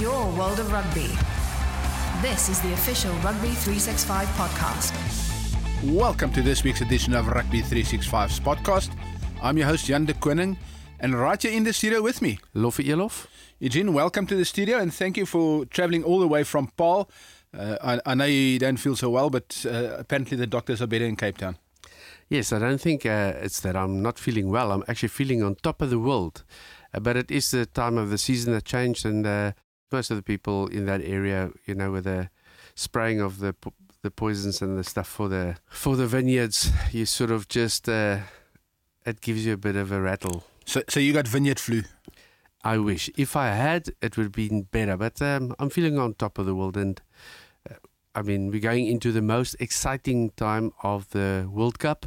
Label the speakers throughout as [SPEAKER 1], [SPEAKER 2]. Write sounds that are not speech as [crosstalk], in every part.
[SPEAKER 1] your world of rugby. This is the official Rugby 365 podcast.
[SPEAKER 2] Welcome to this week's edition of Rugby 365's podcast. I'm your host, Jan de Koning, and right here in the studio with me,
[SPEAKER 3] Loffie Eloff.
[SPEAKER 2] Eugene, welcome to the studio, and thank you for traveling all the way from Paarl. Uh, I, I know you don't feel so well, but uh, apparently the doctors are better in Cape Town.
[SPEAKER 3] Yes, I don't think uh, it's that I'm not feeling well. I'm actually feeling on top of the world. Uh, but it is the time of the season that changed, and uh, most of the people in that area, you know, with the spraying of the the poisons and the stuff for the for the vineyards, you sort of just uh, it gives you a bit of a rattle.
[SPEAKER 2] So, so you got vineyard flu.
[SPEAKER 3] I wish if I had, it would have been better. But um, I'm feeling on top of the world, and uh, I mean, we're going into the most exciting time of the World Cup,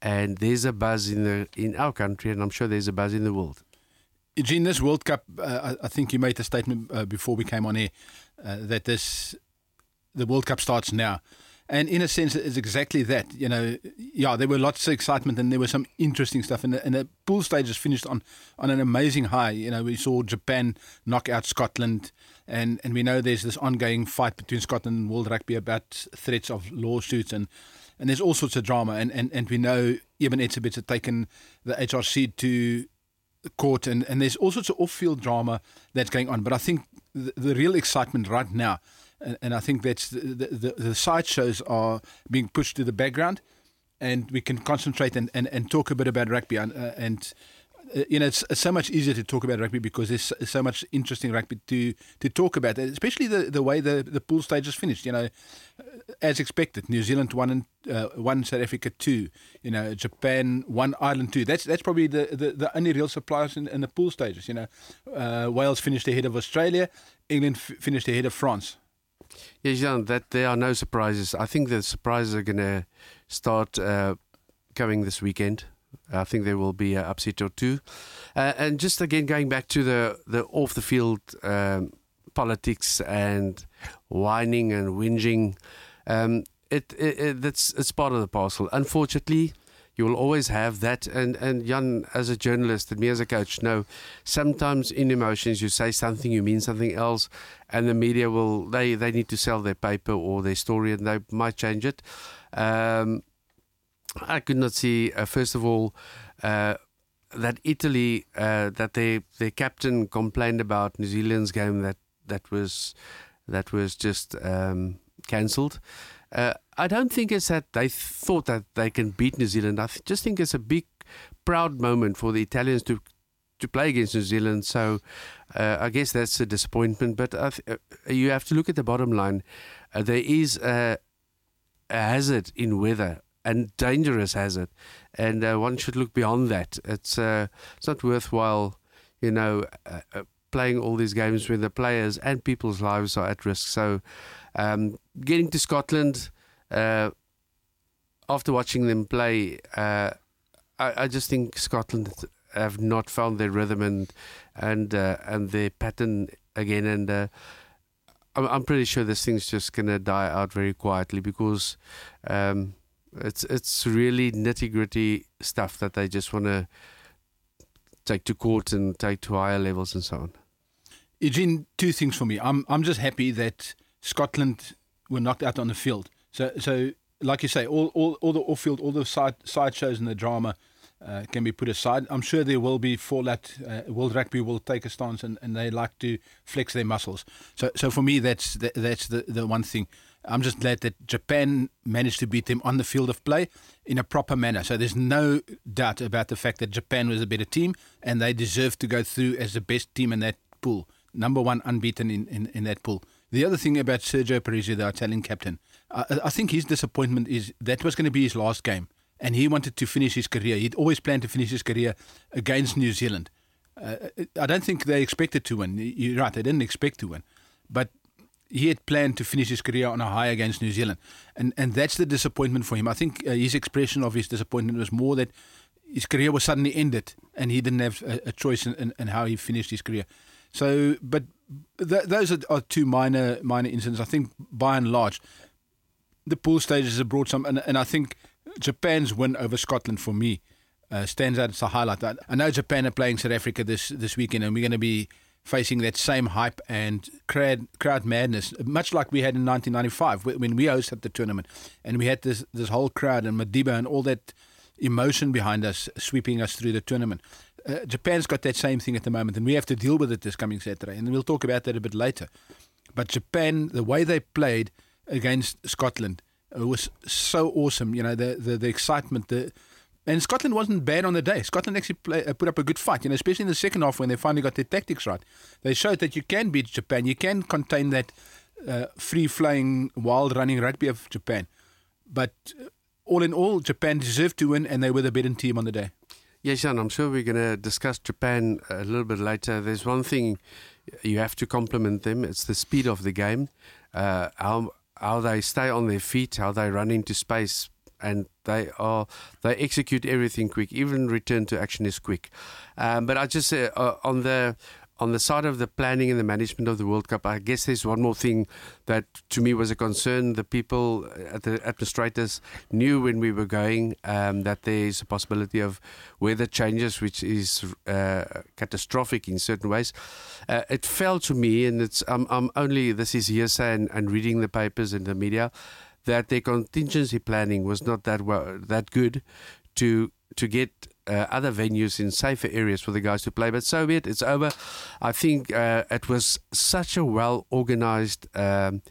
[SPEAKER 3] and there's a buzz in the in our country, and I'm sure there's a buzz in the world.
[SPEAKER 2] Eugene, this World Cup, uh, I think you made a statement uh, before we came on air uh, that this the World Cup starts now. And in a sense, it's exactly that. You know, yeah, there were lots of excitement and there was some interesting stuff. And the, and the pool stages finished on, on an amazing high. You know, we saw Japan knock out Scotland. And, and we know there's this ongoing fight between Scotland and World Rugby about threats of lawsuits. And, and there's all sorts of drama. And, and, and we know Eben Etzebeth had taken the HRC to court. And, and there's all sorts of off field drama that's going on. But I think the, the real excitement right now and, and I think that's the, the, the side shows are being pushed to the background, and we can concentrate and, and, and talk a bit about rugby. And, uh, and you know, it's, it's so much easier to talk about rugby because there's so much interesting rugby to to talk about, especially the, the way the, the pool stage is finished. You know, uh, as expected, New Zealand won and uh, one South Africa two. You know, Japan one Ireland two. That's that's probably the, the, the only real surprise in, in the pool stages. You know, uh, Wales finished ahead of Australia, England f- finished ahead of France.
[SPEAKER 3] Yes, Jan, that there are no surprises. I think the surprises are going to start uh, coming this weekend. I think there will be an upset or two. Uh, and just again, going back to the, the off the field um, politics and whining and whinging, um, it, it, it, that's, it's part of the parcel. Unfortunately, you will always have that. And, and Jan, as a journalist and me as a coach, know sometimes in emotions you say something, you mean something else, and the media will, they, they need to sell their paper or their story and they might change it. Um, I could not see, uh, first of all, uh, that Italy, uh, that their their captain complained about New Zealand's game that that was that was just um, cancelled. Uh, I don't think it's that they thought that they can beat New Zealand. I th- just think it's a big, proud moment for the Italians to to play against New Zealand. So uh, I guess that's a disappointment. But th- uh, you have to look at the bottom line. Uh, there is a, a, hazard in weather. And dangerous hazard, and uh, one should look beyond that. It's uh, it's not worthwhile, you know, playing all these games when the players and people's lives are at risk. So, um, getting to Scotland uh, after watching them play, uh, I, I, just think Scotland have not found their rhythm and and uh, and their pattern again. And uh, I'm, I'm, pretty sure this thing's just gonna die out very quietly because. Um, it's it's really nitty gritty stuff that they just want to take to court and take to higher levels and so on.
[SPEAKER 2] Eugene, two things for me. I'm I'm just happy that Scotland were knocked out on the field. So so like you say, all all, all the off field, all the side side shows and the drama uh, can be put aside. I'm sure there will be fallout. Uh, World Rugby will take a stance, and, and they like to flex their muscles. So so for me, that's the, that's the the one thing. I'm just glad that Japan managed to beat them on the field of play in a proper manner. So there's no doubt about the fact that Japan was a better team and they deserve to go through as the best team in that pool number one unbeaten in, in, in that pool. The other thing about Sergio Parisse, the Italian captain, I, I think his disappointment is that was going to be his last game, and he wanted to finish his career. He'd always planned to finish his career against New Zealand. Uh, I don't think they expected to win. You're right, they didn't expect to win, but he had planned to finish his career on a high against New Zealand, and and that's the disappointment for him. I think uh, his expression of his disappointment was more that his career was suddenly ended, and he didn't have a, a choice in, in, in how he finished his career. So, but th- those are, are, two minor minor incidents. I think by and large, the pool stages have brought some, and, and I think Japan's win over Scotland for me uh, stands out as a highlight. I know Japan are playing South Africa this this weekend, and we're going to be facing that same hype and crowd, crowd madness, much like we had in 1995 when we hosted the tournament, and we had this this whole crowd and Madiba and all that emotion behind us sweeping us through the tournament. Uh, Japan's got that same thing at the moment, and we have to deal with it this coming Saturday, and we'll talk about that a bit later. But Japan, the way they played against Scotland, it was so awesome. You know, the the, the excitement, the and Scotland wasn't bad on the day. Scotland actually play, uh, put up a good fight, you know, especially in the second half when they finally got their tactics right. They showed that you can beat Japan. You can contain that uh, free-flowing, wild-running rugby of Japan. But uh, all in all, Japan deserved to win, and they were the better team on the day.
[SPEAKER 3] Yes, Jan, I'm sure we're going to discuss Japan a little bit later. There's one thing you have to compliment them. It's the speed of the game, uh, how how they stay on their feet, how they run into space, and they are they execute everything quick. Even return to action is quick. Um, but I just say uh, on the on the side of the planning and the management of the World Cup, I guess there's one more thing that to me was a concern. The people at the administrators knew when we were going um, that there's a possibility of weather changes, which is uh, catastrophic in certain ways. Uh, it fell to me, and it's I'm, I'm only this is hearsay and, and reading the papers and the media that their contingency planning was not that well, that good to to get uh, other venues in safer areas for the guys to play. But so be it. It's over. I think uh, it was such a well organized. Um,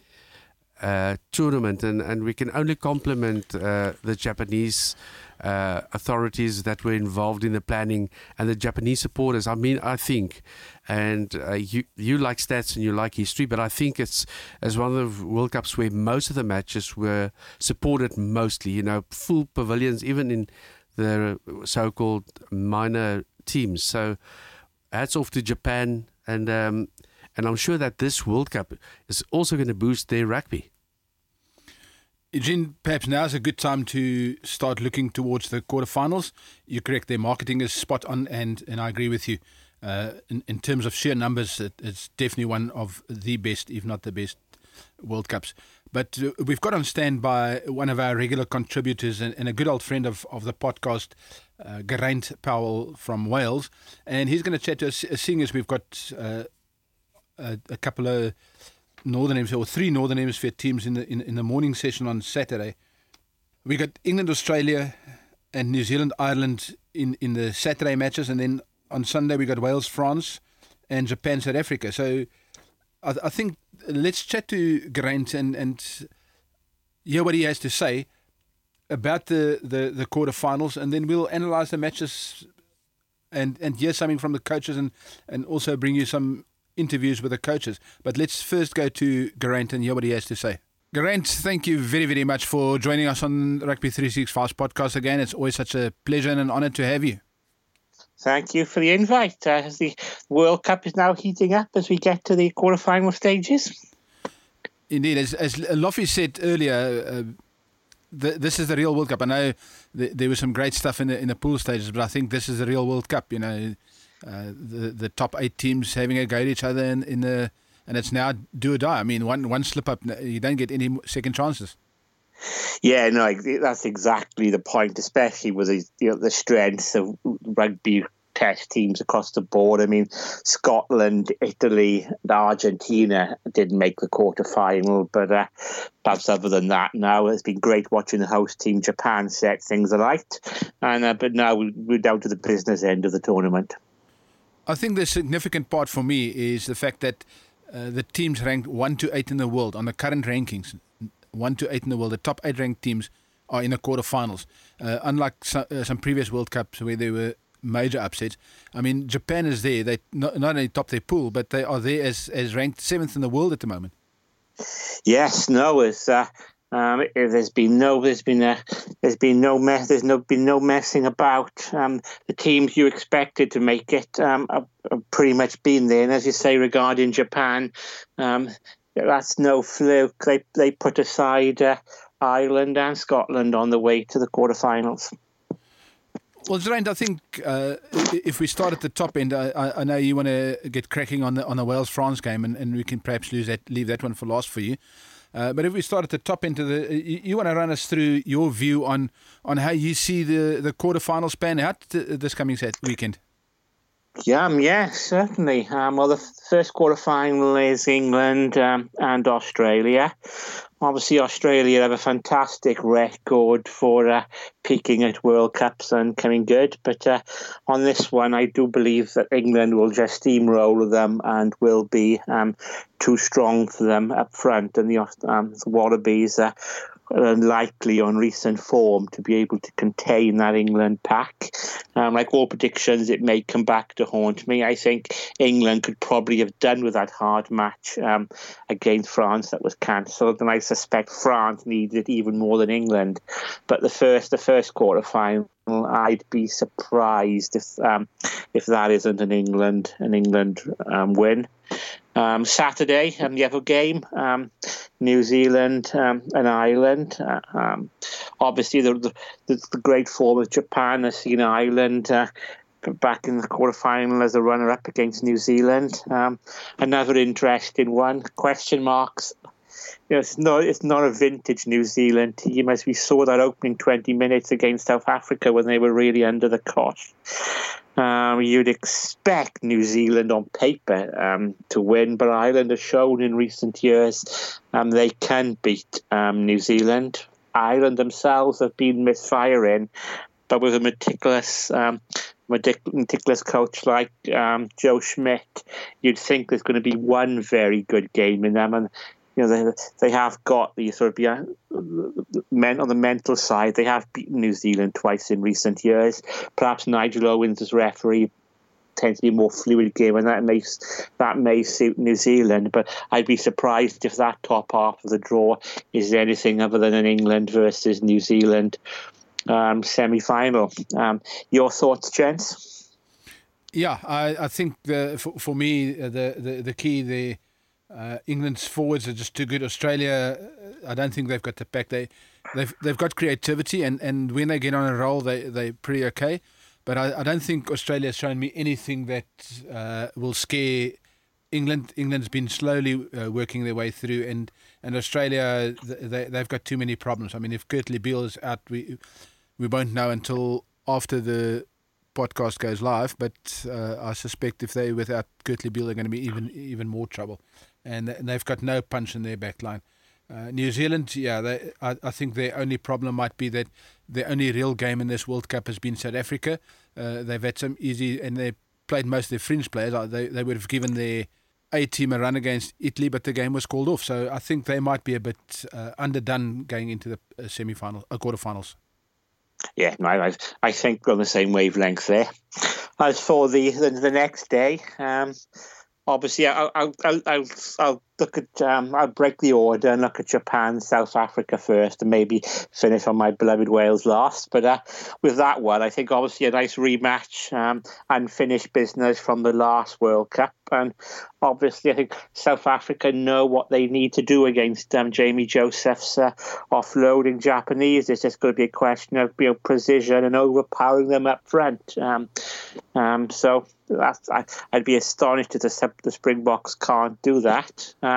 [SPEAKER 3] uh, tournament, and, and we can only compliment uh, the Japanese uh, authorities that were involved in the planning and the Japanese supporters. I mean, I think, and uh, you you like stats and you like history, but I think it's as one of the World Cups where most of the matches were supported mostly. You know, full pavilions, even in the so-called minor teams. So, hats off to Japan, and um, and I'm sure that this World Cup is also going to boost their rugby.
[SPEAKER 2] Eugene, perhaps now is a good time to start looking towards the quarterfinals. You're correct; their marketing is spot on, and and I agree with you. Uh, in, in terms of sheer numbers, it, it's definitely one of the best, if not the best, World Cups. But uh, we've got on standby one of our regular contributors and, and, a good old friend of, of the podcast, uh, Geraint Powell from Wales. And he's going to chat to us, seeing as we've got uh, a, a, couple of Northern Hemisphere, or three Northern Hemisphere teams in the, in, in the morning session on Saturday. We got England, Australia, and New Zealand, Ireland in, in the Saturday matches. And then on Sunday, we got Wales, France, and Japan, South Africa. So I, I think let's chat to Grant and, and hear what he has to say about the, the, the quarterfinals, and then we'll analyse the matches and, and hear something from the coaches and, and also bring you some interviews with the coaches. But let's first go to Geraint and hear what he has to say. Geraint, thank you very, very much for joining us on Rugby 365 podcast again. It's always such a pleasure and an honour to have you.
[SPEAKER 4] Thank you for the invite. Uh, as the World Cup is now heating up as we get to the quarterfinal stages.
[SPEAKER 2] Indeed, as, as Loffy said earlier, uh, the, this is the real World Cup. I know th- there was some great stuff in the in the pool stages, but I think this is the real World Cup. You know, uh, the the top eight teams having a go at each other in, in the and it's now do or die. I mean, one one slip up, you don't get any second chances.
[SPEAKER 4] Yeah, no, that's exactly the point, especially with the, you know, the strength of rugby test teams across the board. I mean, Scotland, Italy, and Argentina didn't make the quarter final, but uh, perhaps other than that, now it's been great watching the host team Japan set things alight. And uh, but now we're down to the business end of the tournament.
[SPEAKER 2] I think the significant part for me is the fact that uh, the teams ranked one to eight in the world on the current rankings one to eight in the world, the top eight ranked teams are in the quarterfinals. Uh, unlike some, uh, some previous World Cups where there were major upsets. I mean, Japan is there. They not, not only top their pool, but they are there as, as ranked seventh in the world at the moment.
[SPEAKER 4] Yes, no, it's uh, um, there's been no, there's been a, there's been no mess, there's no been no messing about. Um, the teams you expected to make it um, have, have, pretty much been there. And as you say regarding Japan, um, that's no fluke. They they put aside uh, Ireland and Scotland on the way to the quarterfinals.
[SPEAKER 2] Well, Geraint, I think uh, if we start at the top end, I, I know you want to get cracking on the on the Wales France game, and, and we can perhaps that, leave that one for last for you. Uh, but if we start at the top end, the you, you, want to run us through your view on on how you see the the quarterfinals pan out this coming set weekend.
[SPEAKER 4] Yeah, um, yeah, certainly. Um, well, the first quarter final is England um, and Australia. Obviously, Australia have a fantastic record for uh, peaking at World Cups and coming good. But uh, on this one, I do believe that England will just steamroll them and will be um, too strong for them up front. And the, um, the Wallabies uh, unlikely on recent form to be able to contain that England pack. Um, like all predictions, it may come back to haunt me. I think England could probably have done with that hard match um, against France that was cancelled, and I suspect France needed it even more than England. But the first, the first quarter final. I'd be surprised if um, if that isn't an England an England um, win. Um, Saturday, um, the other game, um, New Zealand um, and Ireland. Uh, um, obviously, the, the, the, great form of Japan has seen Ireland uh, back in the quarterfinal as a runner-up against New Zealand. Um, another interesting one. Question marks. You know, it's not it's not a vintage New Zealand team as we saw that opening 20 minutes against South Africa when they were really under the cosh. Um, you'd expect New Zealand on paper um, to win, but Ireland has shown in recent years um, they can beat um, New Zealand. Ireland themselves have been misfiring, but with a meticulous, um, meticulous coach like um, Joe Schmidt, you'd think there's going to be one very good game in them, and you know they they have got the sort of yeah, men on the mental side. They have beaten New Zealand twice in recent years. Perhaps Nigel Owens as referee tends to be a more fluid game, and that makes that may suit New Zealand. But I'd be surprised if that top half of the draw is anything other than an England versus New Zealand um, semi-final. Um, your thoughts, gents?
[SPEAKER 2] Yeah, I, I think the, for, for me the, the the key there uh, England's forwards are just too good. Australia, uh, I don't think they've got the pack. They, they've they've got creativity, and, and when they get on a roll, they they pretty okay. But I, I don't think Australia's shown me anything that uh, will scare England. England's been slowly uh, working their way through, and, and Australia they they've got too many problems. I mean, if Kurtley Beale is out, we we won't know until after the podcast goes live. But uh, I suspect if they without Kurtley Beale, they're going to be even even more trouble and they've got no punch in their back line. Uh, New Zealand, yeah, they, I, I, think their only problem might be that their only real game in this World Cup has been South Africa. Uh, they've had some easy, and they played most of their fringe players. Uh, they, they would have given their A team a run against Italy, but the game was called off. So I think they might be a bit uh, underdone going into the uh, semi final, uh, quarterfinals.
[SPEAKER 4] Yeah, no, I, I think we're on the same wavelength there. As for the the, the next day, um, obviously, I'll, I'll, I'll, I'll look at, um, I'll break the order and look at Japan, South Africa first, and maybe finish on my beloved Wales last. But uh, with that one, I think obviously a nice rematch um, and finish business from the last World Cup. And obviously, I think South Africa know what they need to do against um, Jamie Joseph's uh, offloading Japanese. It's just going to be a question of you know, precision and overpowering them up front. Um, um, so I, would be astonished if the, the Springboks can't do that, um,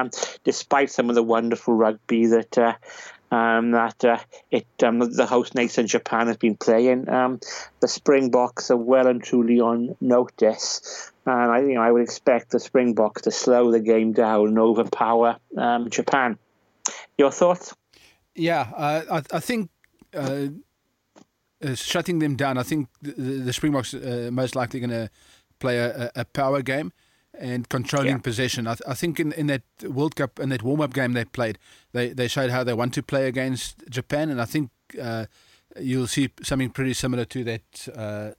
[SPEAKER 4] despite some of the wonderful rugby that uh, um, that uh, it um, the host nation Japan has been playing. Um, the Springboks are well and truly on notice, and I you know I would expect the Springboks to slow the game down and overpower um, Japan. Your thoughts?
[SPEAKER 2] Yeah, uh, I, I think. Uh, uh, shutting them down, I think the, the Springboks are uh, most likely going to play a, a, power game and controlling yeah. possession. I, th- I, think in, in that World Cup, in that warm up game they played, they, they showed how they want to play against Japan, and I think uh, you'll see something pretty similar to that uh,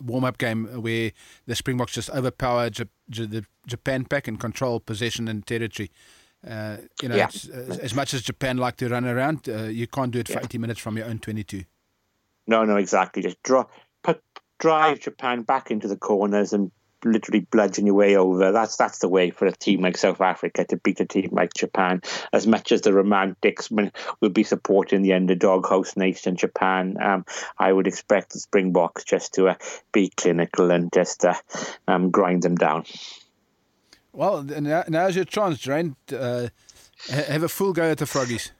[SPEAKER 2] warm up game where the Springboks just overpower J- J- the Japan pack and control possession and territory. Uh, you know, yeah. as much as Japan like to run around, uh, you can't do it for yeah. 80 minutes from your own 22.
[SPEAKER 4] No, no, exactly. Just draw, put, drive Japan back into the corners and literally bludgeon your way over. That's that's the way for a team like South Africa to beat a team like Japan. As much as the romantics will be supporting the underdog host nation Japan, um, I would expect the Springboks just to uh, be clinical and just uh, um, grind them down.
[SPEAKER 2] Well, now, now's your chance, Geraint. Uh, have a full go at the Froggies.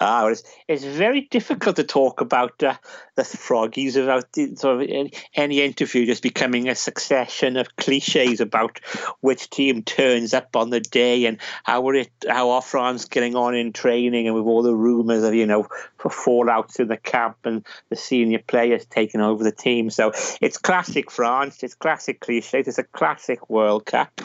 [SPEAKER 4] Ah, it's, it's very difficult to talk about uh, the Froggies without the, sort of any, interview just becoming a succession of cliches about which team turns up on the day and how are it how are France getting on in training and with all the rumours of you know for fallouts in the camp and the senior players taking over the team. So it's classic France. It's classic cliches. It's a classic World Cup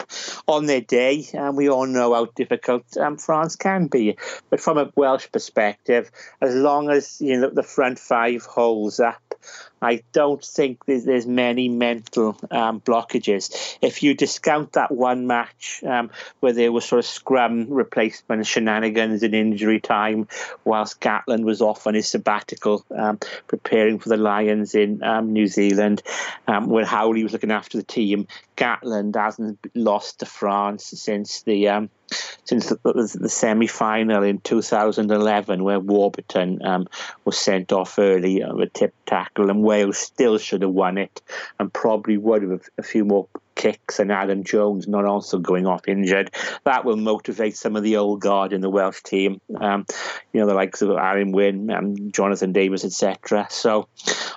[SPEAKER 4] on their day, and we all know how difficult um, France can be. But from a Welsh perspective, as long as you know the front five holds up, I don't think there's, there's many mental um, blockages. If you discount that one match um, where there was sort of scrum replacement shenanigans in injury time, whilst Gatland was off on his sabbatical um, preparing for the Lions in um, New Zealand, um, where Howley was looking after the team, Gatland hasn't lost to France since the um, since the, the, the semi final in 2011, where Warburton was sent off early with a tip tackle, and Wales still should have won it and probably would have a few more kicks and Adam Jones not also going off injured. That will motivate some of the old guard in the Welsh team. Um, you know, the likes of Alun Wyn, um, Jonathan Davies, etc. So,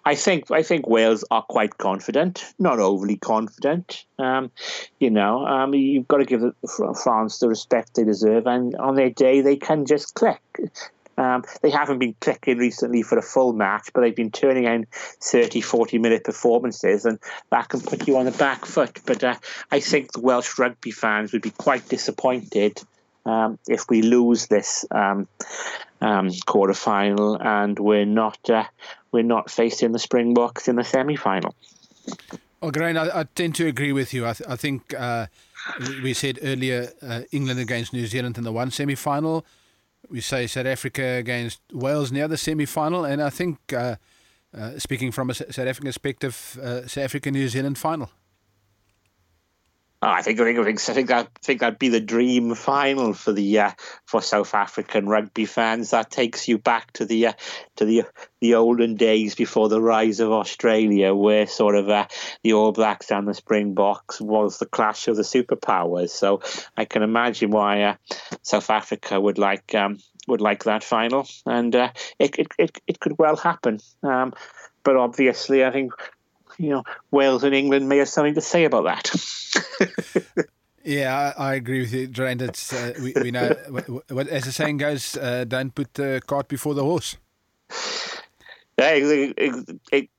[SPEAKER 4] I think I think Wales are quite confident, not overly confident. Um, you know, um, you've got to give France the respect they deserve, and on their day they can just click. Um, they haven't been clicking recently for a full match, but they've been turning in 30, 40 minute performances, and that can put you on the back foot. But uh, I think the Welsh rugby fans would be quite disappointed um, if we lose this um, um, quarter final and we're not uh, we're not facing the Springboks in the semi final.
[SPEAKER 2] Well, Geraint, I, I, tend to agree with you. I, th- I think uh, we said earlier uh, England against New Zealand in the one semi final we say South Africa against Wales near the semi final, and I think, uh, uh, speaking from a South African perspective, uh, South Africa New Zealand final.
[SPEAKER 4] Oh, I think I think I think that I think that'd be the dream final for the uh, for South African rugby fans. That takes you back to the uh, to the the olden days before the rise of Australia, where sort of uh, the All Blacks and the Springboks was the clash of the superpowers. So I can imagine why uh, South Africa would like um, would like that final, and uh, it, it, it it could well happen. Um, but obviously, I think you know, Wales and England may have something to say about that. [laughs] [laughs]
[SPEAKER 2] yeah, I, I, agree with you, Geraint. It's uh, we, we know, [laughs] what, as the saying goes, uh, don't put the cart before the horse.
[SPEAKER 4] Yeah,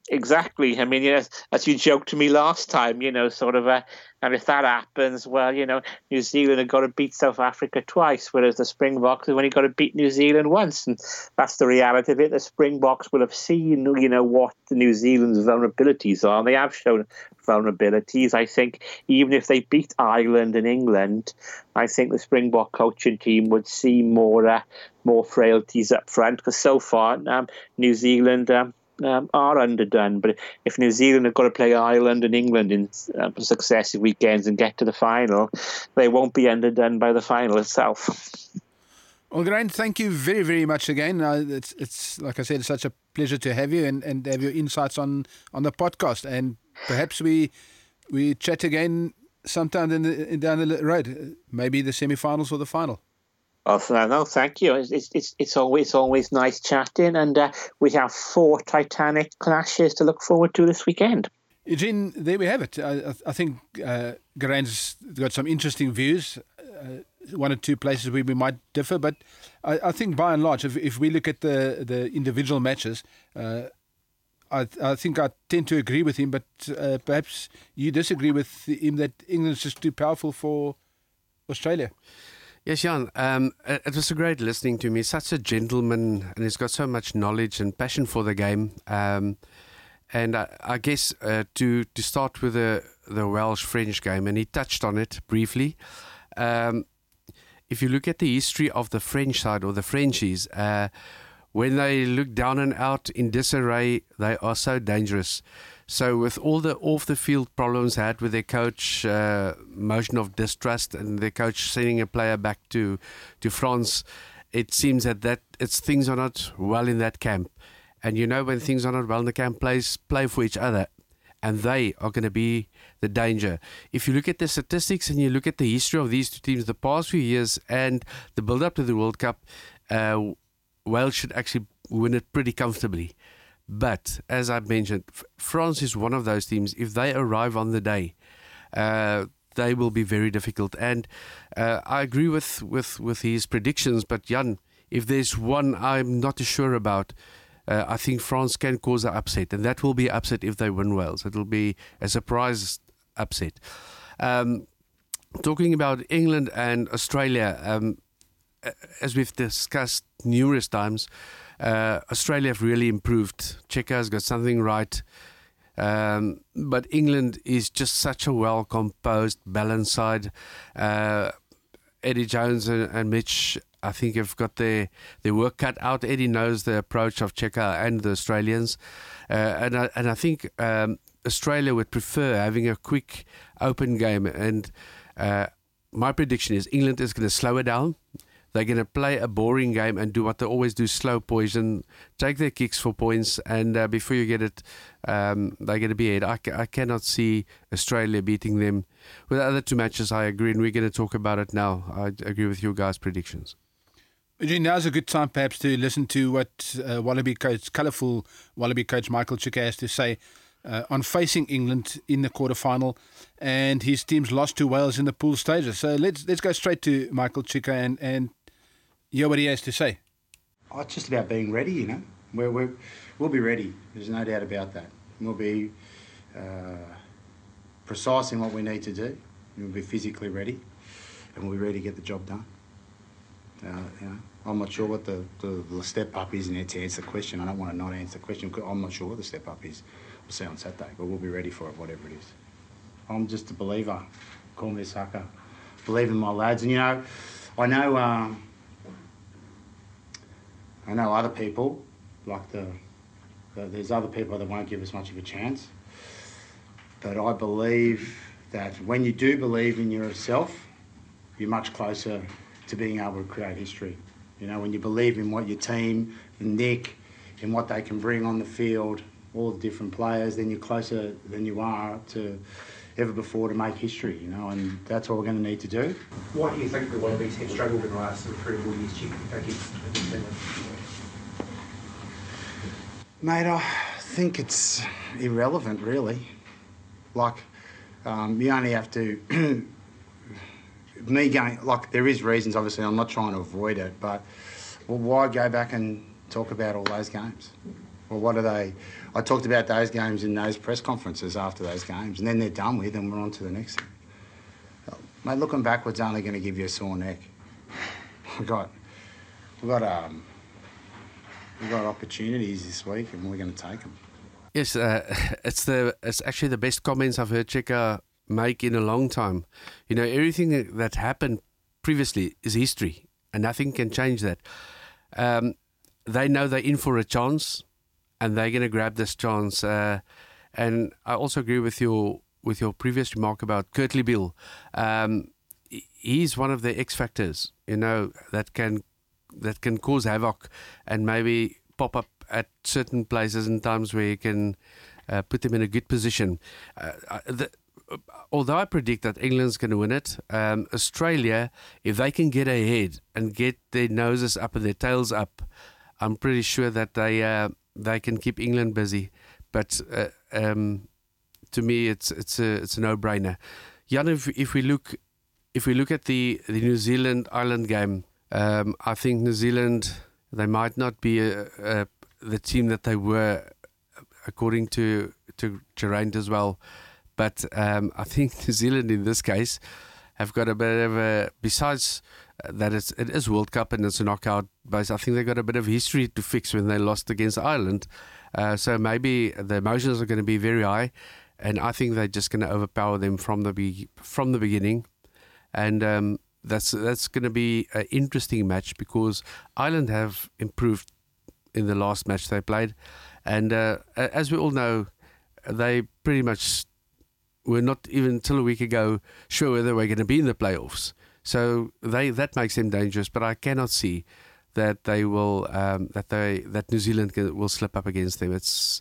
[SPEAKER 4] exactly. I mean, yes, as you joked to me last time, you know, sort of, uh, and if that happens, well, you know, New Zealand have got to beat South Africa twice, whereas the Springboks have only got to beat New Zealand once, and that's the reality of it. The Springboks will have seen, you know, what New Zealand's vulnerabilities are. And they have shown vulnerabilities. I think even if they beat Ireland and England, I think the Springbok coaching team would see more uh, more frailties up front because so far um, New Zealand. Um, um, are underdone. But if New Zealand have got to play Ireland and England in uh, successive weekends and get to the final, they won't be underdone by the final itself.
[SPEAKER 2] Well, Geraint, thank you very, very much again. Uh, it's, it's like I said, it's such a pleasure to have you and, and have your insights on, on the podcast. And perhaps we we chat again sometime in the, down the road, maybe the semi-finals or the final.
[SPEAKER 4] Oh no, thank you. It's it's it's always always nice chatting, and uh, we have four Titanic clashes to look forward to this weekend.
[SPEAKER 2] Eugene, there we have it. I, I think uh, Geraint's got some interesting views. Uh, one or two places where we might differ, but I, I think by and large, if, if we look at the the individual matches, uh, I, I think I tend to agree with him, but uh, perhaps you disagree with him that England's just too powerful for Australia.
[SPEAKER 3] Yes, Jan. Um, it was so great listening to him. He's such a gentleman, and he's got so much knowledge and passion for the game. Um, and I, I guess uh, to to start with the the Welsh French game, and he touched on it briefly. Um, if you look at the history of the French side or the Frenchies. Uh, when they look down and out in disarray, they are so dangerous. So, with all the off the field problems had with their coach, uh, motion of distrust, and their coach sending a player back to, to France, it seems that, that it's things are not well in that camp. And you know, when things are not well in the camp, players play for each other. And they are going to be the danger. If you look at the statistics and you look at the history of these two teams the past few years and the build up to the World Cup, uh, Wales should actually win it pretty comfortably. But as I mentioned, France is one of those teams. If they arrive on the day, uh, they will be very difficult. And uh, I agree with, with, with his predictions. But Jan, if there's one I'm not sure about, uh, I think France can cause an upset, and that will be upset if they win Wales. It'll be a surprise upset. Um, talking about England and Australia, um, as we've discussed numerous times, uh, Australia have really improved. Has got something right. Um, but England is just such a well composed, balanced side. Uh, Eddie Jones and, and, Mitch, I think, have got their, their work cut out. Eddie knows the approach of Cheika and the Australians. Uh, and, I, and I think um, Australia would prefer having a quick, open game. And uh, my prediction is England is going to slow it down they're going to play a boring game and do what they always do slow poison, take their kicks for points, and uh, before you get it, um, they're going to be ahead. I, I cannot see Australia beating them. With the other two matches, I agree, and we're going to talk about it now. I agree with your guys' predictions.
[SPEAKER 2] Eugene, now's a good time perhaps to listen to what uh, Wallaby coach, colourful Wallaby coach Michael Cheika has to say uh, on facing England in the quarterfinal, and his team's lost to Wales in the pool stages. So let's let's go straight to Michael Cheika and, and hear what he has to say.
[SPEAKER 5] Oh, it's just about being ready, you know. We're, we're, we'll be ready. There's no doubt about that. We'll be uh, precise in what we need to do. We'll be physically ready, and we'll be ready to get the job done. Uh, you know, I'm not sure what the, the, the, step up is in to answer the question. I don't want to not answer the question I'm not sure what the step up is. We'll see on Saturday, but we'll be ready for it, whatever it is. I'm just a believer. Call me a sucker. Believe in my lads, and you know, I know. Um, I know other people, like the, the, there's other people that won't give us much of a chance. But I believe that when you do believe in yourself, you're much closer to being able to create history. You know, when you believe in what your team, Nick, in what they can bring on the field, all the different players, then you're closer than you are to ever before to make history, you know, and that's what we're going to need to do.
[SPEAKER 6] Why do you think the Wallabies have struggled in the last three or four years against
[SPEAKER 5] Mate, I think it's irrelevant, really. Like, um, you only have to. [clears throat] me going, like, there is reasons, obviously, I'm not trying to avoid it, but well, why go back and talk about all those games? Well, what are they? I talked about those games in those press conferences after those games, and then they're done with, and we're on to the next thing. Mate, looking backwards only going to give you a sore neck. [sighs] We got, we got um, we've got opportunities this week, and we're going to take them.
[SPEAKER 3] Yes, uh, [laughs] it's the it's actually the best comments I've heard Cheika make in a long time. You know, everything that happened previously is history, and nothing can change that. Um, they know they're in for a chance, and they're going to grab this chance. Uh, and I also agree with your with your previous remark about Kurtley Beale. Um, he's one of the X factors, you know, that can that can cause havoc and maybe pop up at certain places and times where you can uh, put them in a good position. Uh, uh the, although I predict that England's going to win it, um, Australia, if they can get ahead and get their noses up and their tails up, I'm pretty sure that they uh, they can keep England busy. But uh, um, to me, it's it's a it's a no brainer. Jan, if if we look if we look at the the New Zealand Ireland game. Um, I think New Zealand they might not be a, a, the team that they were according to to Geraint as well, but um, I think [laughs] New Zealand in this case have got a bit of a besides that it's it is World Cup and it's a knockout base. I think they got a bit of history to fix when they lost against Ireland, uh, so maybe the emotions are going to be very high, and I think they're just going to overpower them from the be- from the beginning, and um, that's that's going to be an interesting match because Ireland have improved in the last match they played, and uh, as we all know, they pretty much were not even till a week ago sure whether we're going to be in the playoffs. So they that makes them dangerous, but I cannot see that they will um, that they that New Zealand will slip up against them. It's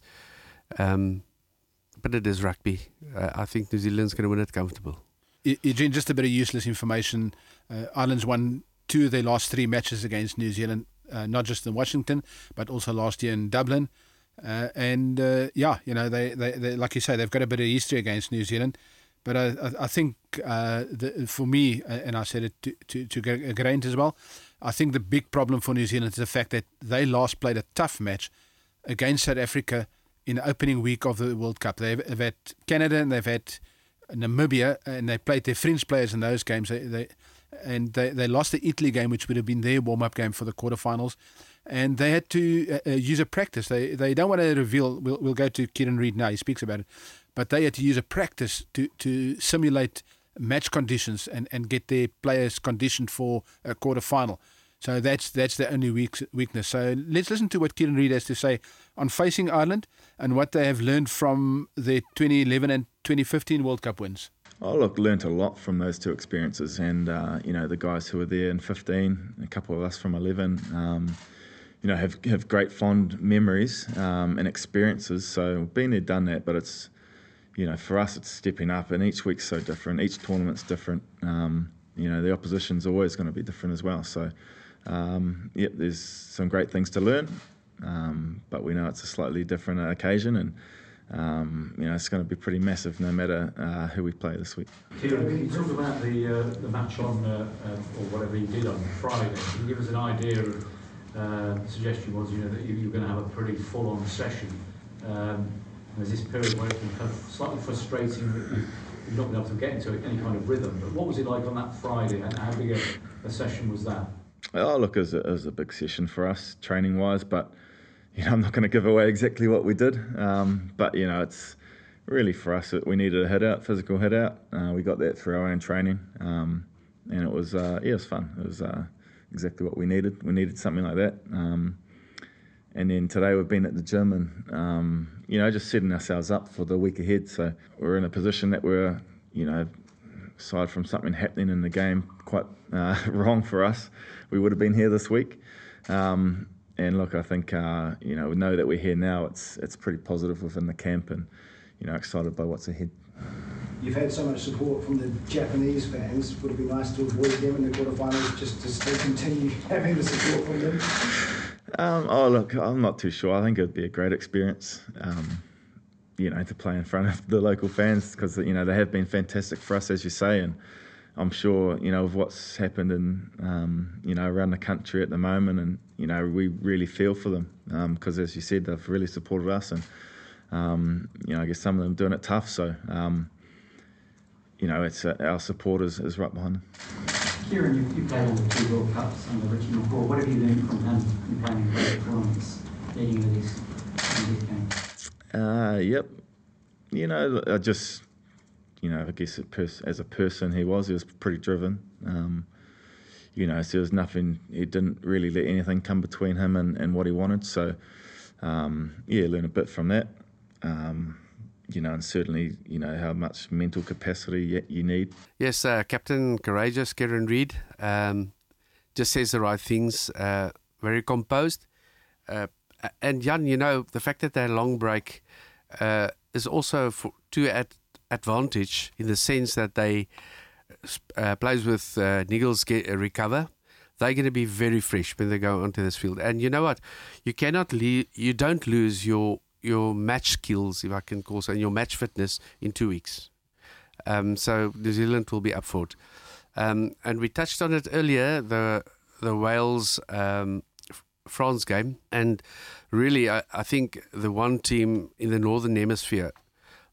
[SPEAKER 3] um, but it is rugby. Uh, I think New Zealand's going to win it comfortable.
[SPEAKER 2] Eugene, just a bit of useless information. Uh, Ireland's won two of their last three matches against New Zealand. uh, not just in Washington, but also last year in Dublin. Uh, and uh, yeah, you know, they, they, they, like you say, they've got a bit of history against New Zealand. But I, I, I think uh, the, for me, uh, and I said it to, to, to Grant as well, I think the big problem for New Zealand is the fact that they last played a tough match against South Africa in the opening week of the World Cup. They've, they've had Canada and they've had Namibia, and they played their French players in those games. They, they and they, they lost the Italy game, which would have been their warm up game for the quarterfinals. And they had to uh, uh, use a practice. They they don't want to reveal. We'll, we'll go to Kieran Read now. He speaks about it, but they had to use a practice to to simulate match conditions and, and get their players conditioned for a quarterfinal. So that's that's the only weak, weakness. So let's listen to what Kieran Read has to say on facing Ireland and what they have learned from the 2011 and 2015 World Cup wins.
[SPEAKER 7] Oh, look, learnt a lot from those two experiences, and uh, you know the guys who were there in 15, a couple of us from 11. Um, you know, have have great fond memories um, and experiences. So been there, done that. But it's, you know, for us, it's stepping up, and each week's so different. Each tournament's different. Um, you know, the opposition's always going to be different as well. So, um, yep, there's some great things to learn, um, but we know it's a slightly different occasion, and um, you know, it's going to be pretty massive no matter uh, who we play this week.
[SPEAKER 6] Kieran, can you talk about the uh, the match on uh, uh, or whatever you did on Friday? Can you give us an idea of uh, the suggestion was you know that you, you're going to have a pretty full on session. Um, there's this period where it can become slightly frustrating that you, you've not been able to get into any kind of rhythm. But what was it like on that Friday, and how big a, a session was that?
[SPEAKER 7] Oh, look, it was, a, it was a big session for us training wise, but [laughs] you know I'm not going to give away exactly what we did. Um, but you know it's really for us that we needed a hit out, physical hit out. Uh, we got that through our own training, um, and it was uh, yeah, it was fun. It was uh, exactly what we needed. We needed something like that. Um, and then today we've been at the gym and um, you know just setting ourselves up for the week ahead. So we're in a position that we're you know aside from something happening in the game quite uh, [laughs] wrong for us, we would have been here this week. Um, and look, I think uh, you know we know that we're here now. It's it's pretty positive within the camp, and you know excited by what's ahead.
[SPEAKER 8] You've had so much support from the Japanese fans. Would it be nice to avoid them in the quarterfinals just to still continue [laughs] having the support from them?
[SPEAKER 7] Um, oh, look, I'm not too sure. I think it would be a great experience, um, you know, to play in front of the local fans because, you know, they have been fantastic for us, as you say. And I'm sure, you know, of what's happened in, um, you know, around the country at the moment. And, you know, we really feel for them because, um, as you said, they've really supported us. And, um, you know, I guess some of them doing it tough. So, um, you know, it's uh, our supporters is right behind them.
[SPEAKER 9] Kieran, you, you played all the two World Cups under Richie McCaw. What have you learned from him in playing great tournaments, leading with this, this game?
[SPEAKER 7] Uh, yep. You know, I just, you know, I guess as a person he was, he was pretty driven. Um, you know, so there was nothing, he didn't really let anything come between him and, and what he wanted. So, um, yeah, learn a bit from that. Um, you know, and certainly, you know, how much mental capacity you need.
[SPEAKER 3] Yes, uh, Captain Courageous, Kieran Read, um, just says the right things, uh, very composed. Uh, and Jan, you know, the fact that they're long break uh, is also for, to at advantage in the sense that they uh, plays with uh, Niggles get, uh, recover. They're going to be very fresh when they go onto this field. And you know what? You cannot le- you don't lose your your match skills, if I can call so, and your match fitness in two weeks. Um, so New Zealand will be up for it. Um, and we touched on it earlier, the the Wales um, France game, and really, I, I, think the one team in the Northern Hemisphere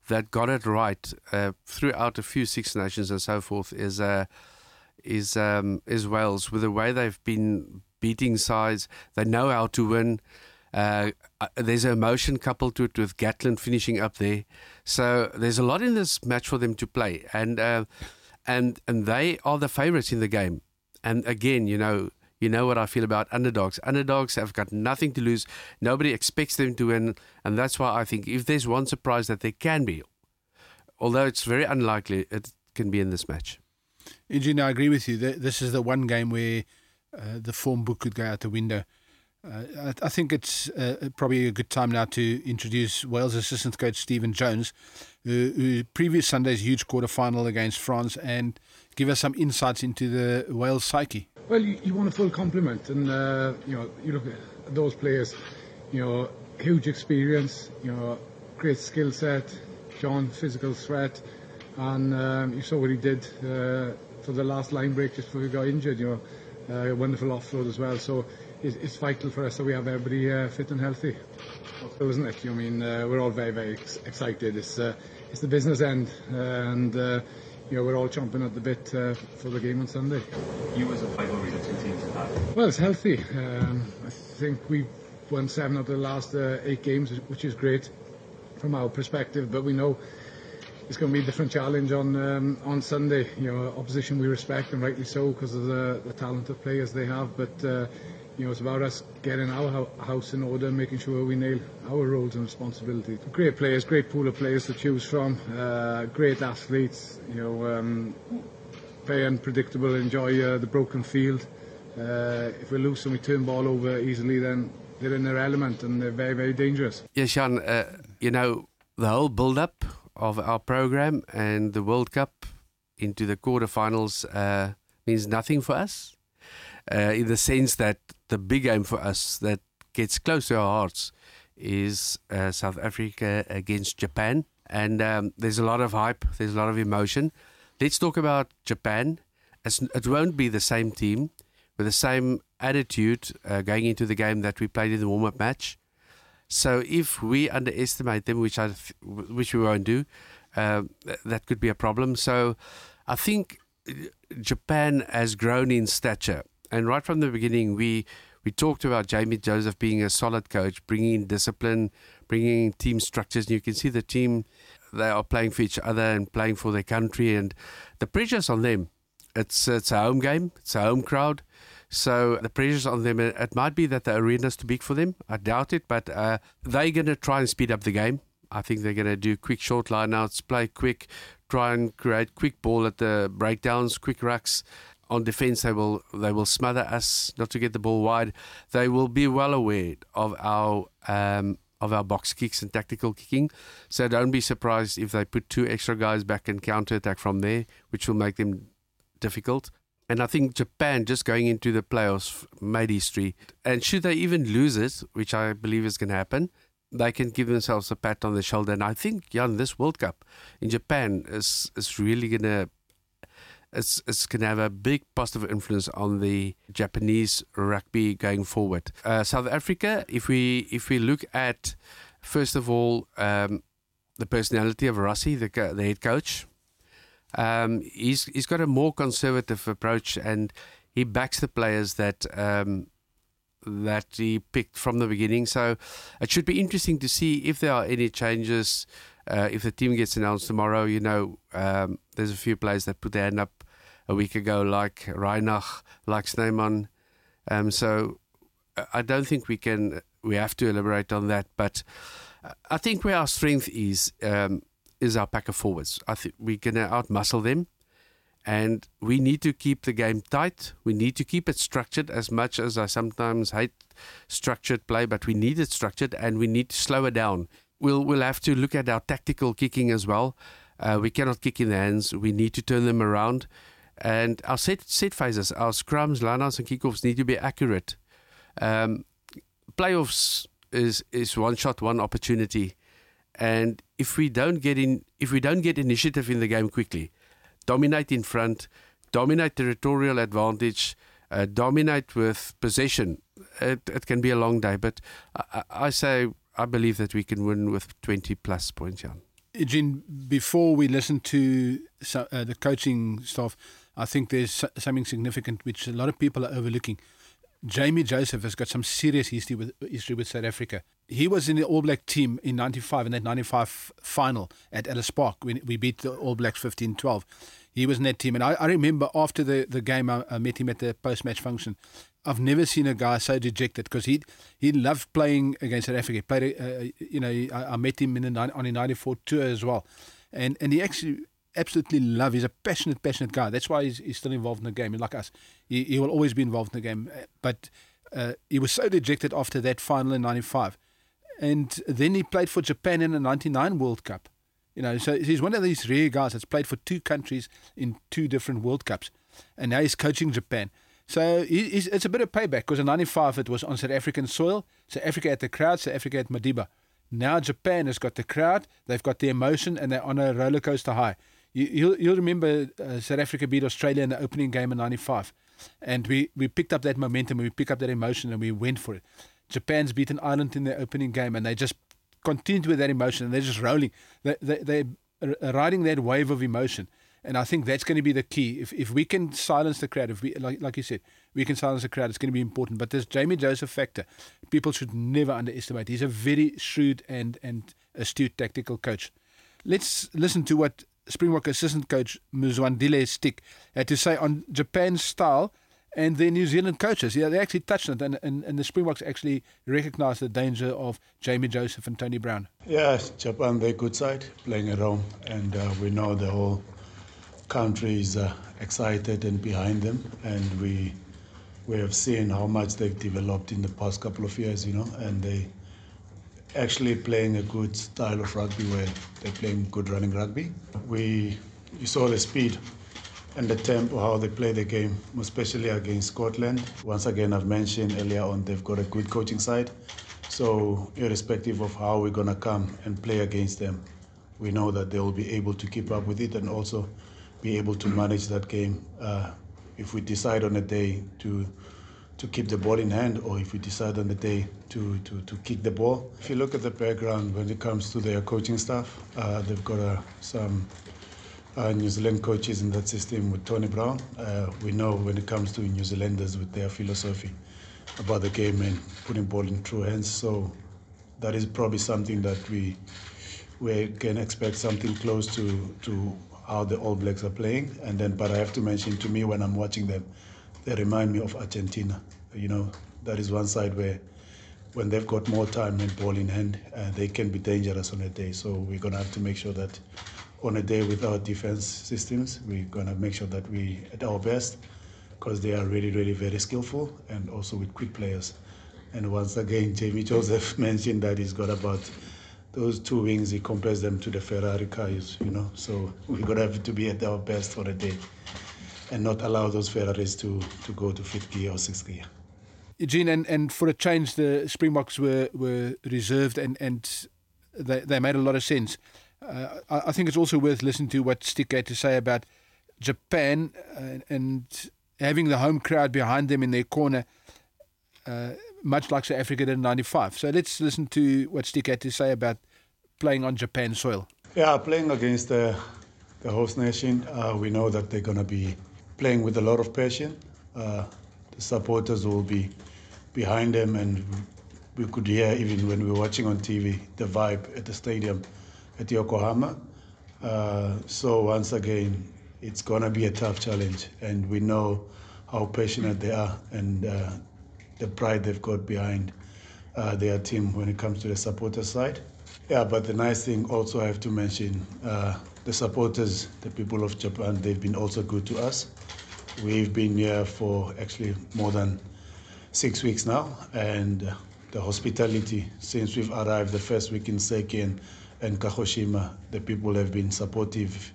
[SPEAKER 3] that got it right uh, throughout a few Six Nations and so forth is uh, is um, is Wales. With the way they've been beating sides, they know how to win. Uh, uh, there's an emotion coupled to it with Gatland finishing up there, so there's a lot in this match for them to play, and uh, and and they are the favourites in the game. And again, you know, you know what I feel about underdogs. Underdogs have got nothing to lose. Nobody expects them to win, and that's why I think if there's one surprise that there can be, although it's very unlikely, it can be in this match.
[SPEAKER 2] Eugene, I agree with you. This is the one game where uh, the form book could go out the window. Uh, I, think it's uh, probably a good time now to introduce Wales assistant coach Stephen Jones, who, who previous Sunday's huge quarter final against France, and give us some insights into the Wales psyche.
[SPEAKER 10] Well, you, you want a full complement, and uh, you know you look at those players. You know, huge experience. You know, great skill set. John, physical threat, and um, you saw what he did uh, for the last line break just before he got injured. You know, uh, wonderful offload as well. So it's, it's vital for us that we have everybody uh, fit and healthy. So isn't it? I mean, uh, we're all very very ex- excited. It's uh, it's the business end, and uh, you know we're all chomping at the bit uh, for the game on Sunday.
[SPEAKER 11] You as a player worry the two teams have had?
[SPEAKER 10] Well, it's healthy. Um, I think we've won seven out of the last uh, eight games, which is great from our perspective. But we know it's going to be a different challenge on um, on Sunday. You know, opposition we respect and rightly so because of the, the of players they have. But uh, you know, it's about us getting our house in order, making sure we nail our roles and responsibilities. Great players, great pool of players to choose from, uh, great athletes. You know, um, very unpredictable. Enjoy uh, the broken field. Uh, if we lose and we turn ball over easily, then they're in their element and they're very, very dangerous.
[SPEAKER 3] Yeah, Sean. Uh, you know, the whole build-up of our program and the World Cup into the quarterfinals uh, means nothing for us. Uh, in the sense that the big game for us that gets close to our hearts is uh, South Africa against Japan. And um, there's a lot of hype, there's a lot of emotion. Let's talk about Japan. It's, it won't be the same team with the same attitude uh, going into the game that we played in the warm up match. So if we underestimate them, which I th- which we won't do, uh, that could be a problem. So I think Japan has grown in stature, and right from the beginning, we we talked about Jamie Joseph being a solid coach, bringing discipline, bringing team structures, and you can see the team they are playing for each other and playing for their country, and the pressure's on them. It's it's a home game, it's a home crowd. So the pressure's on them. It might be that the arena's too big for them. I doubt it, but uh, they're going to try and speed up the game. I think they're going to do quick short lineouts, play quick, try and create quick ball at the breakdowns, quick rucks. On defense, they will they will smother us not to get the ball wide. They will be well aware of our um, of our box kicks and tactical kicking. So don't be surprised if they put two extra guys back and counter attack from there, which will make them difficult. And I think Japan just going into the playoffs made history. And should they even lose it, which I believe is going to happen, they can give themselves a pat on the shoulder. And I think, Jan, this World Cup in Japan is is really going to it's, it's going to have a big positive influence on the Japanese rugby going forward. Uh, South Africa, if we if we look at first of all um, the personality of Rassie, the, the head coach, um, he's he's got a more conservative approach and he backs the players that um, that he picked from the beginning. So it should be interesting to see if there are any changes. Uh, if the team gets announced tomorrow, you know, um, there's a few players that put their hand up a week ago, like Reinach, like Snyman. Um, so I don't think we can, we have to elaborate on that. But I think where our strength is, um, is our pack of forwards. I think we're going to outmuscle them. And we need to keep the game tight. We need to keep it structured as much as I sometimes hate structured play, but we need it structured and we need to slow it down. We'll, we'll have to look at our tactical kicking as well. Uh, we cannot kick in the hands. We need to turn them around. And our set, set phases, our scrums, lineouts, and kickoffs need to be accurate. Um, playoffs is, is one shot, one opportunity. And if we don't get in, if we don't get initiative in the game quickly, dominate in front, dominate territorial advantage, uh, dominate with possession. It, it can be a long day, but I, I, say I believe that we can win with 20 plus points, Jan.
[SPEAKER 2] Eugene, before we listen to uh, the coaching staff, I think there's something significant which a lot of people are overlooking. Jamie Joseph has got some serious history with history with South Africa. He was in the All Black team in 95 in that 95 final at Ellis Park when we beat the All Blacks 15-12. He was in that team and I, I remember after the, the game I, I met him at the post-match function. I've never seen a guy so dejected because he he loved playing against South Africa. He played, uh, you know, I, I, met him in the, on the '94 tour as well, and and he actually absolutely love. He's a passionate, passionate guy. That's why he's, he's still involved in the game. And like us, he, he will always be involved in the game. But uh, he was so dejected after that final in '95, and then he played for Japan in the '99 World Cup. You know, so he's one of these rare guys that's played for two countries in two different World Cups, and now he's coaching Japan. So it's a bit of payback because in 95 it was on South African soil. South Africa had the crowd, South Africa had Madiba. Now Japan has got the crowd, they've got the emotion, and they're on a roller coaster high. You, you'll, you'll remember uh, South Africa beat Australia in the opening game in 95. And we, we picked up that momentum, we picked up that emotion, and we went for it. Japan's beaten Ireland in their opening game, and they just continued with that emotion, and they're just rolling. They, they, they're riding that wave of emotion. And I think that's going to be the key. If, if we can silence the crowd, if we, like, like you said, we can silence the crowd, it's going to be important. But this Jamie Joseph factor, people should never underestimate. He's a very shrewd and, and astute tactical coach. Let's listen to what Springbok assistant coach Mzwandile Stick had to say on Japan's style and the New Zealand coaches. Yeah, they actually touched it, and, and, and the Springboks actually recognised the danger of Jamie Joseph and Tony Brown.
[SPEAKER 12] Yeah, Japan, they're good side, playing at home, and uh, we know the whole country is uh, excited and behind them, and we we have seen how much they've developed in the past couple of years, you know, and they actually playing a good style of rugby where they're playing good running rugby. We you saw the speed and the tempo, how they play the game, especially against Scotland. Once again, I've mentioned earlier on, they've got a good coaching side. So, irrespective of how we're going to come and play against them, we know that they will be able to keep up with it and also be able to manage that game. Uh, if we decide on a day to to keep the ball in hand, or if we decide on the day to, to, to kick the ball. If you look at the background when it comes to their coaching staff, uh, they've got uh, some uh, New Zealand coaches in that system with Tony Brown. Uh, we know when it comes to New Zealanders with their philosophy about the game and putting ball in true hands. So that is probably something that we we can expect something close to to how the All Blacks are playing. And then, but I have to mention to me when I'm watching them, they remind me of Argentina. You know, that is one side where when they've got more time and ball in hand, uh, they can be dangerous on a day. So we're gonna have to make sure that on a day with our defense systems, we're going to make sure that we at our best because they are really, really very skillful and also with quick players. And once again, [laughs] Jamie Joseph [laughs] mentioned that he's got about those two wings, he compares them to the Ferrari cars, you know. So we're going to have to be at our best for a day and not allow those Ferraris to, to go to fifth gear or sixth gear.
[SPEAKER 2] Eugene, and, and for a change, the Springboks were, were reserved and, and they, they made a lot of sense. Uh, I think it's also worth listening to what Stick had to say about Japan and, uh, and having the home crowd behind them in their corner, uh, much like South Africa did in '95. So let's listen to what Stick had to say about playing on Japan soil.
[SPEAKER 12] Yeah, playing against the, the host nation, uh, we know that they're going to be playing with a lot of passion. Uh, the supporters will be behind them, and we could hear even when we were watching on TV the vibe at the stadium at Yokohama. Uh, so once again, it's going to be a tough challenge, and we know how passionate they are and uh, the pride they've got behind uh, their team when it comes to the supporter side. Yeah, but the nice thing also I have to mention uh, the supporters, the people of Japan, they've been also good to us. We've been here for actually more than six weeks now, and uh, the hospitality since we've arrived the first week in Seiken and Kagoshima, the people have been supportive.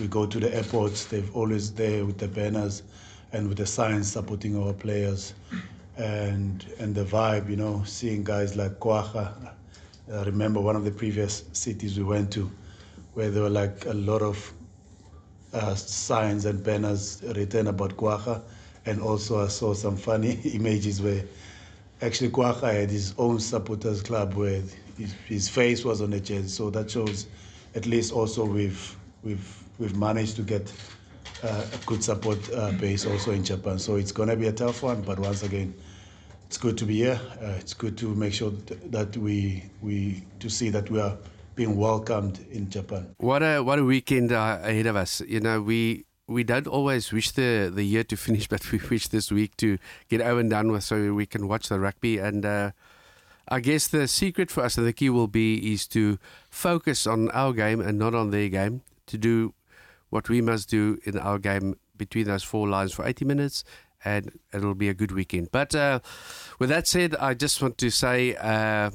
[SPEAKER 12] We go to the airports, they've always there with the banners and with the signs supporting our players. And and the vibe, you know, seeing guys like Kwagga. I remember one of the previous cities we went to where there were like a lot of uh, signs and banners written about Kwagga. And also I saw some funny [laughs] images where actually Kwagga had his own supporters club where his, his face was on the jersey. So that shows, at least also we've we've we've managed to get uh, a good support uh, base also in Japan. So it's to be a tough one, but once again, it's good to be here. Uh, it's good to make sure that we we to see that we are being welcomed in Japan.
[SPEAKER 3] What a what a weekend uh, ahead of us. You know we. We don't always wish the, the year to [laughs] finish, but we wish this week to get over and done with so we can watch the rugby and uh, I guess the secret for us and the key will be is to focus on our game and not on their game. To do what we must do in our game between those four lines for 80 minutes, and it'll be a good weekend. But uh, with that said, I just want to say. Uh,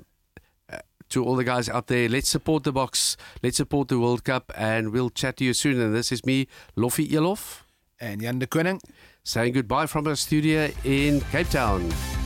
[SPEAKER 3] to all the guys out there, let's support the Boks, let's support the World Cup, and we'll chat to you soon. And this is me, Loffie Eloff.
[SPEAKER 2] And Jan de Koning.
[SPEAKER 3] saying goodbye from our studio in Cape Town.